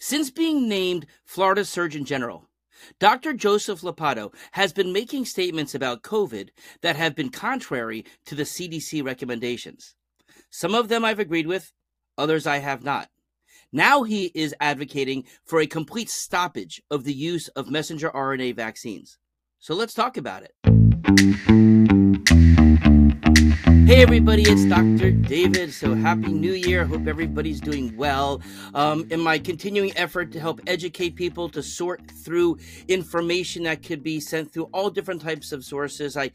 Since being named Florida Surgeon General, Dr. Joseph Ladapo has been making statements about COVID that have been contrary to the CDC recommendations. Some of them I've agreed with, others I have not. Now he is advocating for a complete stoppage of the use of messenger RNA vaccines. So let's talk about it. Hey everybody, it's Dr. David. So happy new year. I Hope everybody's doing well. Um, in my continuing effort to help educate people to sort through information that could be sent through all different types of sources, I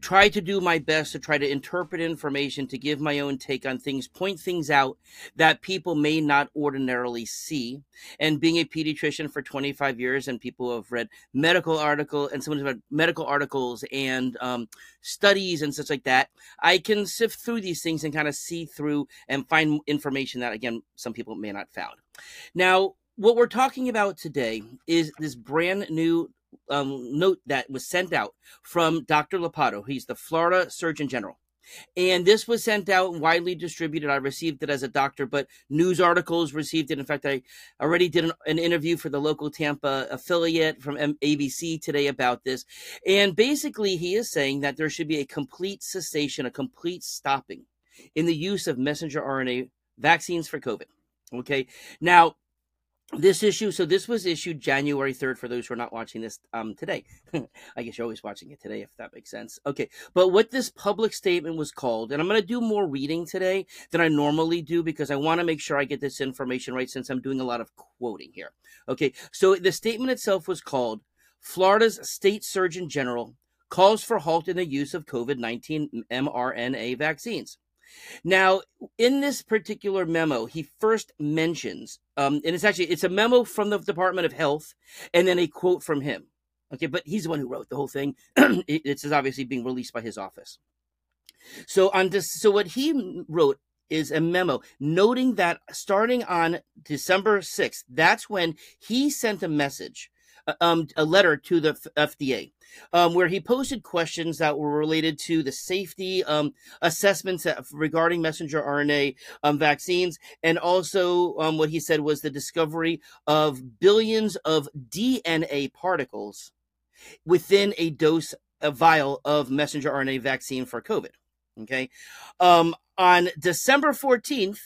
try to do my best to try to interpret information, to give my own take on things, point things out that people may not ordinarily see. And being a pediatrician for 25 years, and people have read medical article and someone's read medical articles and um, studies and such like that, I can sift through these things and kind of see through and find information that again some people may not found. Now, what we're talking about today is this brand new um, note that was sent out from Dr. Ladapo. He's the Florida Surgeon General. And this was sent out widely distributed. I received it as a doctor, but news articles received it. In fact, I already did an, an interview for the local Tampa affiliate from ABC today about this. And basically, he is saying that there should be a complete cessation, a complete stopping in the use of messenger RNA vaccines for COVID. Okay. Now, this issue so this was issued january 3rd for those who are not watching this um today. I guess you're always watching it today if that makes sense. Okay but what this public statement was called and i'm going to do more reading today than i normally do because i want to make sure i get this information right since i'm doing a lot of quoting here. Okay so the statement itself was called florida's state surgeon general calls for halt in the use of covid-19 mrna vaccines now, in this particular memo, he first mentions, um, and it's actually it's a memo from the Department of Health, and then a quote from him. Okay, but he's the one who wrote the whole thing. it's obviously being released by his office. So on this, so what he wrote is a memo noting that starting on December 6th, that's when he sent a message um, a letter to the FDA um, where he posted questions that were related to the safety um, assessments regarding messenger RNA um, vaccines, and also um, what he said was the discovery of billions of DNA particles within a dose, a vial of messenger RNA vaccine for COVID. Okay. Um, on December 14th,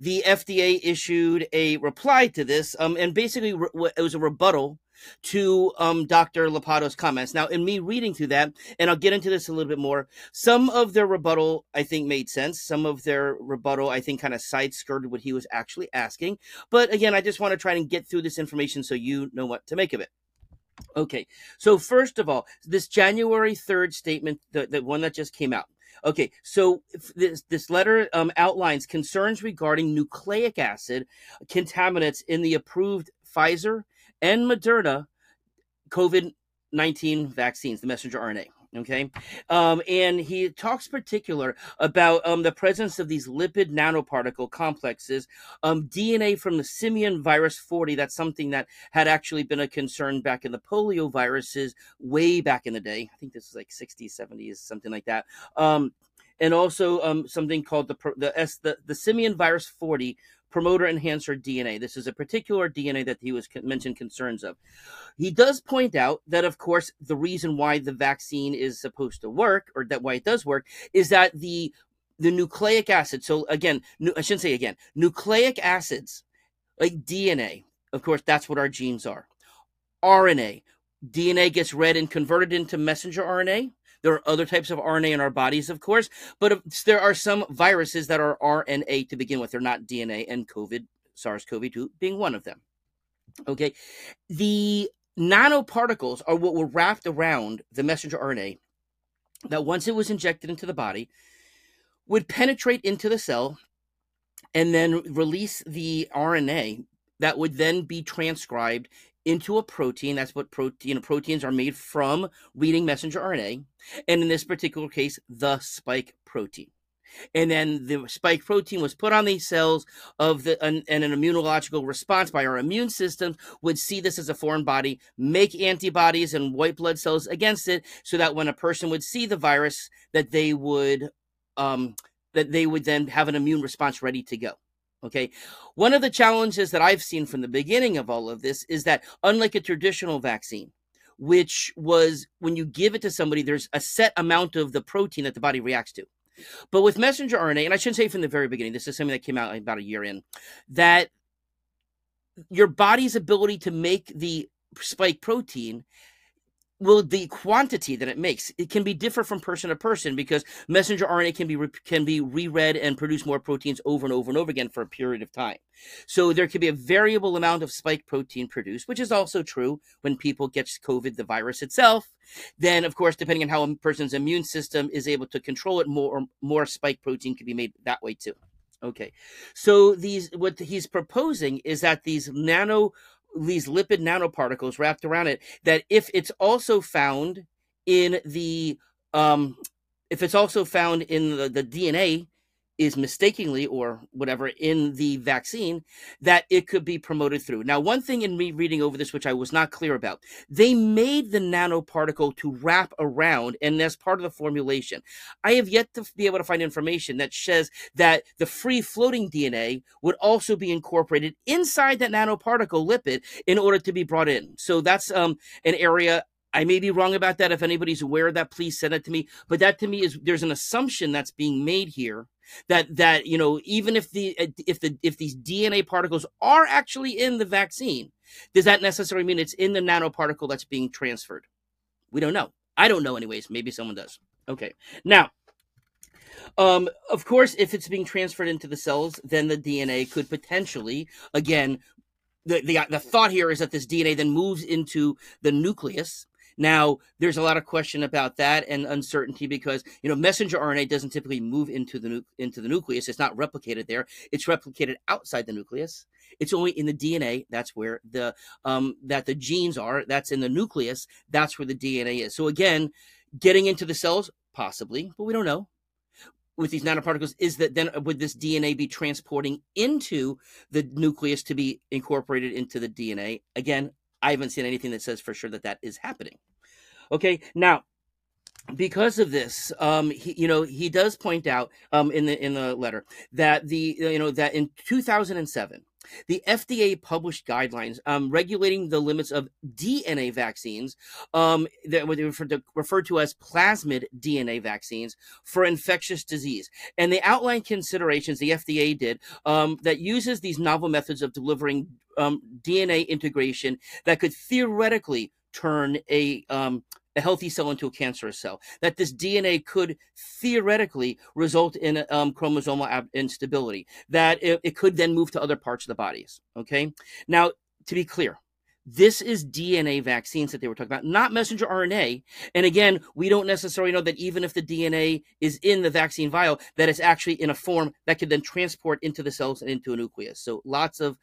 the FDA issued a reply to this, um, and basically it was a rebuttal to um, Dr. Ladapo's comments. Now, in me reading through that, and I'll get into this a little bit more, some of their rebuttal I think made sense. Some of their rebuttal I think kind of side skirted what he was actually asking. But again, I just want to try and get through this information so you know what to make of it. Okay, so first of all, this January 3rd statement, the, the one that just came out. Okay, so this this letter um, outlines concerns regarding nucleic acid contaminants in the approved Pfizer and Moderna COVID 19 vaccines, the messenger RNA. Okay. Um, and he talks particular about um, the presence of these lipid nanoparticle complexes, um, DNA from the simian virus 40. That's something that had actually been a concern back in the polio viruses way back in the day. I think this is like 60s, 70s, something like that. Um, and also um, something called the the, S, the the simian virus 40 promoter enhancer DNA. This is a particular DNA that he was mentioned concerns of. He does point out that, of course, the reason why the vaccine is supposed to work, or that why it does work, is that the the nucleic acid. So again, I shouldn't say again, nucleic acids like DNA. Of course, that's what our genes are. RNA, DNA gets read and converted into messenger RNA. There are other types of RNA in our bodies, of course, but there are some viruses that are RNA to begin with. They're not DNA, and COVID, SARS CoV 2 being one of them. Okay. The nanoparticles are what were wrapped around the messenger RNA that once it was injected into the body would penetrate into the cell and then release the RNA that would then be transcribed into a protein. That's what protein proteins are made from reading messenger RNA, and in this particular case, the spike protein. And then the spike protein was put on these cells of the and, and an immunological response by our immune system would see this as a foreign body, make antibodies and white blood cells against it, so that when a person would see the virus, that they would um, that they would then have an immune response ready to go. Okay. One of the challenges that I've seen from the beginning of all of this is that unlike a traditional vaccine, which was when you give it to somebody, there's a set amount of the protein that the body reacts to. But with messenger RNA, and I shouldn't say from the very beginning, this is something that came out about a year in, that your body's ability to make the spike protein well the quantity that it makes it can be different from person to person because messenger rna can be re- can be reread and produce more proteins over and over and over again for a period of time. So there can be a variable amount of spike protein produced which is also true when people get covid the virus itself. Then of course depending on how a person's immune system is able to control it more more spike protein can be made that way too. Okay. So these what he's proposing is that these nano these lipid nanoparticles wrapped around it that if it's also found in the um if it's also found in the, the DNA is mistakenly or whatever in the vaccine that it could be promoted through. Now, one thing in me reading over this, which I was not clear about, they made the nanoparticle to wrap around, and as part of the formulation, I have yet to be able to find information that says that the free floating DNA would also be incorporated inside that nanoparticle lipid in order to be brought in. So that's um, an area I may be wrong about that. If anybody's aware of that, please send it to me. But that to me is there's an assumption that's being made here that that you know even if the uh, if the if these DNA particles are actually in the vaccine, does that necessarily mean it's in the nanoparticle that's being transferred? We don't know. I don't know, anyways. Maybe someone does. Okay. Now, um, of course, if it's being transferred into the cells, then the DNA could potentially, again, the, the the thought here is that this DNA then moves into the nucleus now, there's a lot of question about that and uncertainty because you know messenger RNA doesn't typically move into the nu- into the nucleus. It's not replicated there. It's replicated outside the nucleus. It's only in the DNA. That's where the um, that the genes are. That's in the nucleus. That's where the DNA is. So again, getting into the cells possibly, but we don't know. With these nanoparticles, is that then would this DNA be transporting into the nucleus to be incorporated into the DNA? Again, I haven't seen anything that says for sure that that is happening. Okay, now because of this, um, he, you know, he does point out um, in the in the letter that the you know that in 2007 the FDA published guidelines um, regulating the limits of DNA vaccines, um, that were referred to, referred to as plasmid DNA vaccines for infectious disease. And they outlined considerations the FDA did um, that uses these novel methods of delivering um, DNA integration that could theoretically turn a um, a healthy cell into a cancerous cell. That this DNA could theoretically result in um, chromosomal ab- instability. That it, it could then move to other parts of the bodies. Okay. Now, to be clear, this is DNA vaccines that they were talking about, not messenger RNA. And again, we don't necessarily know that even if the DNA is in the vaccine vial, that it's actually in a form that could then transport into the cells and into a nucleus. So lots of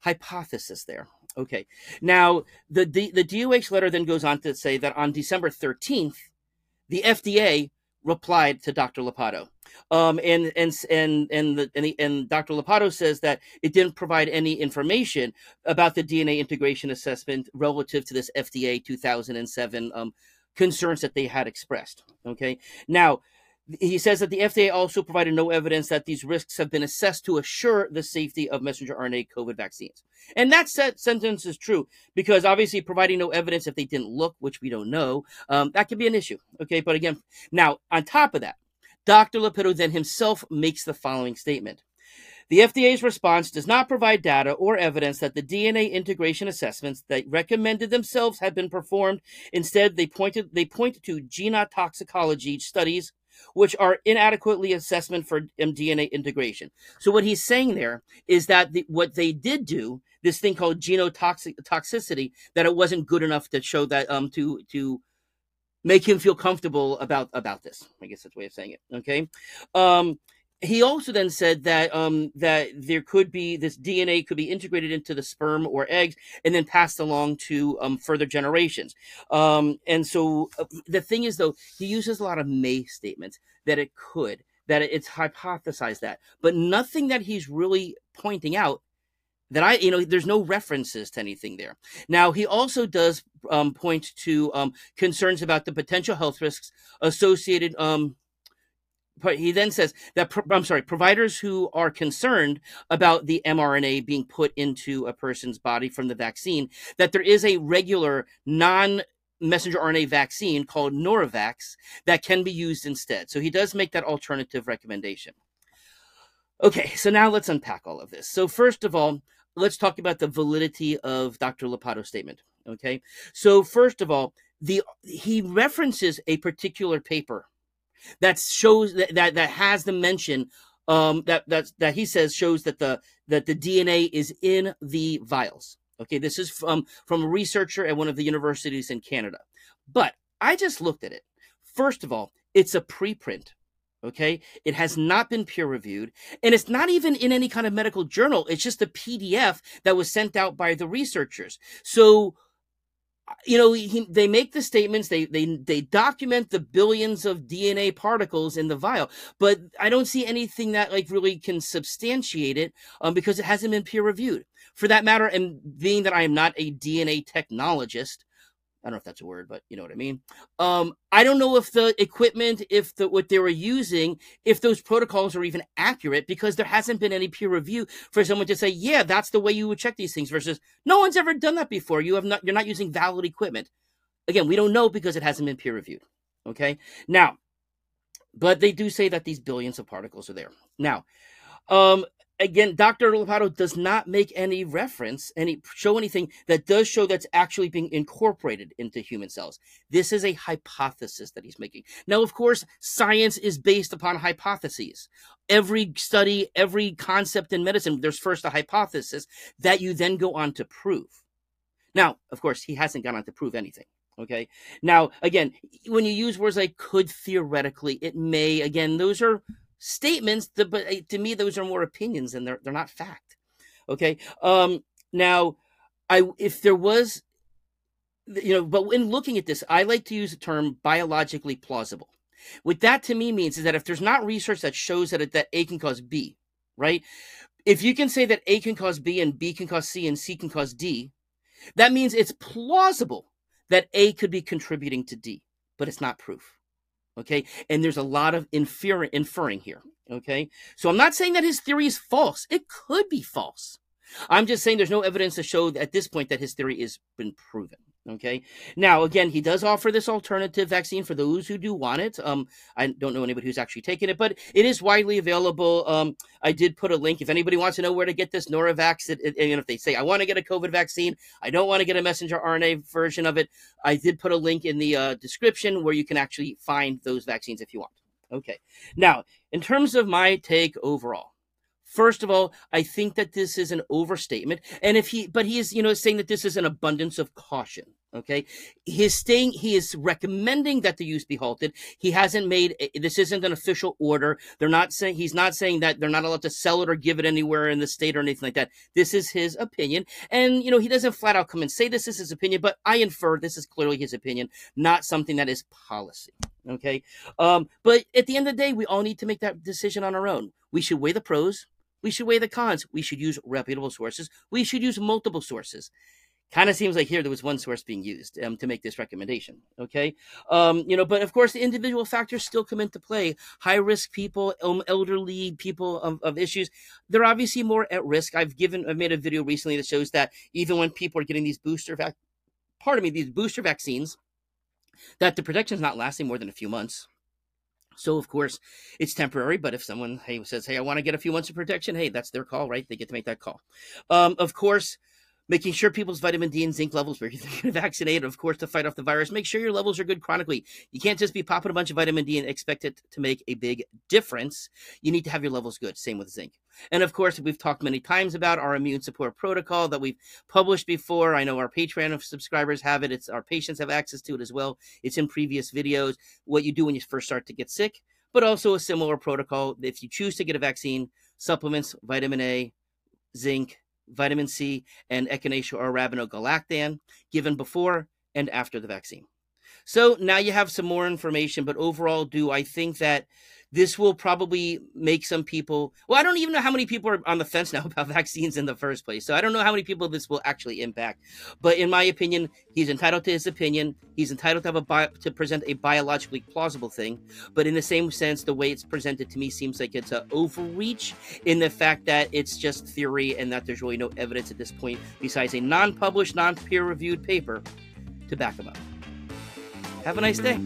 hypothesis there. Okay. Now, the, the, the DOH letter then goes on to say that on December 13th, the FDA replied to Dr. Ladapo. Um, and and and and the, and, the, and Dr. Ladapo says that it didn't provide any information about the DNA integration assessment relative to this FDA 2007 um, concerns that they had expressed. Okay, now he says that the FDA also provided no evidence that these risks have been assessed to assure the safety of messenger RNA COVID vaccines. And that sentence is true because obviously providing no evidence if they didn't look, which we don't know, um, that could be an issue. Okay, but again, now on top of that, Dr. Ladapo then himself makes the following statement. The FDA's response does not provide data or evidence that the DNA integration assessments that recommended themselves have been performed. Instead, they pointed they point to genotoxicology studies which are inadequately assessment for DNA integration. So what he's saying there is that the, what they did do, this thing called genotoxicity, that it wasn't good enough to show that um to to make him feel comfortable about about this. I guess that's the way of saying it. Okay. Um, he also then said that um, that there could be this DNA could be integrated into the sperm or eggs and then passed along to um, further generations. Um, and so uh, the thing is, though, he uses a lot of may statements that it could, that it's hypothesized that, but nothing that he's really pointing out that I, you know, there's no references to anything there. Now, he also does um, point to um, concerns about the potential health risks associated um, he then says that I'm sorry, providers who are concerned about the mRNA being put into a person's body from the vaccine, that there is a regular non messenger RNA vaccine called Novavax that can be used instead. So he does make that alternative recommendation. Okay, so now let's unpack all of this. So first of all, let's talk about the validity of Dr. Ladapo's statement. Okay, so first of all, the he references a particular paper that shows that that, that has the mention um, that that that he says shows that the that the DNA is in the vials. Okay, this is from from a researcher at one of the universities in Canada. But I just looked at it. First of all, it's a preprint. Okay, it has not been peer reviewed, and it's not even in any kind of medical journal. It's just a PDF that was sent out by the researchers. So you know, he, they make the statements, they they they document the billions of DNA particles in the vial, but I don't see anything that like really can substantiate it um, because it hasn't been peer reviewed. For that matter, and being that I am not a DNA technologist, I don't know if that's a word, but you know what I mean. Um, I don't know if the equipment, if the what they were using, if those protocols are even accurate, because there hasn't been any peer review for someone to say, yeah, that's the way you would check these things. Versus, no one's ever done that before. You have not. You're not using valid equipment. Again, we don't know because it hasn't been peer reviewed. Okay, now, but they do say that these billions of particles are there. Now, um, again, Dr. Ladapo does not make any reference, any show anything that does show that's actually being incorporated into human cells. This is a hypothesis that he's making. Now, of course, science is based upon hypotheses. Every study, every concept in medicine, there's first a hypothesis that you then go on to prove. Now, of course, he hasn't gone on to prove anything. Okay. Now, again, when you use words like could theoretically, it may, again, those are statements, but eh, to me, those are more opinions and they're they're not fact. Okay. Um, now, I if there was, you know, but in looking at this, I like to use the term biologically plausible. What that to me means is that if there's not research that shows that it, that A can cause B, right? If you can say that A can cause B and B can cause C and C can cause D, that means it's plausible that A could be contributing to D, but it's not proof. Okay. And there's a lot of infer- inferring here. Okay. So I'm not saying that his theory is false. It could be false. I'm just saying there's no evidence to show at this point that his theory has been proven. Okay. Now, again, he does offer this alternative vaccine for those who do want it. Um, I don't know anybody who's actually taken it, but it is widely available. Um, I did put a link if anybody wants to know where to get this Novavax. It, it, and if they say I want to get a COVID vaccine, I don't want to get a messenger RNA version of it. I did put a link in the uh, description where you can actually find those vaccines if you want. Okay. Now, in terms of my take overall, First of all, I think that this is an overstatement. And if he, but he is, you know, saying that this is an abundance of caution. Okay. He's staying, he is recommending that the use be halted. He hasn't made, this isn't an official order. They're not saying, he's not saying that they're not allowed to sell it or give it anywhere in the state or anything like that. This is his opinion. And, you know, he doesn't flat out come and say this is his opinion, but I infer this is clearly his opinion, not something that is policy. Okay. Um, but at the end of the day, we all need to make that decision on our own. We should weigh the pros we should weigh the cons. We should use reputable sources. We should use multiple sources. Kind of seems like here there was one source being used um, to make this recommendation. Okay, um, you know, but of course the individual factors still come into play. High risk people, um, elderly people of, of issues, they're obviously more at risk. I've given, I've made a video recently that shows that even when people are getting these booster vac, pardon me, these booster vaccines, that the protection is not lasting more than a few months. So of course it's temporary, but if someone hey says, "Hey, I want to get a few months of protection," hey, that's their call, right? They get to make that call. Um, of course, making sure people's vitamin D and zinc levels, where you're vaccinate, of course, to fight off the virus. Make sure your levels are good chronically. You can't just be popping a bunch of vitamin D and expect it to make a big difference. You need to have your levels good. Same with zinc. And of course, we've talked many times about our immune support protocol that we've published before. I know our Patreon subscribers have it. It's our patients have access to it as well. It's in previous videos. What you do when you first start to get sick, but also a similar protocol. If you choose to get a vaccine, supplements, vitamin A, zinc, vitamin C, and echinacea or arabinogalactan given before and after the vaccine. So now you have some more information, but overall, do I think that this will probably make some people well i don't even know how many people are on the fence now about vaccines in the first place. So i don't know how many people this will actually impact. But in my opinion he's entitled to his opinion. He's entitled to have a bio, to present a biologically plausible thing. But in the same sense the way it's presented to me seems like it's an overreach in the fact that it's just theory and that there's really no evidence at this point besides a non-published non-peer-reviewed paper to back him up have a nice day.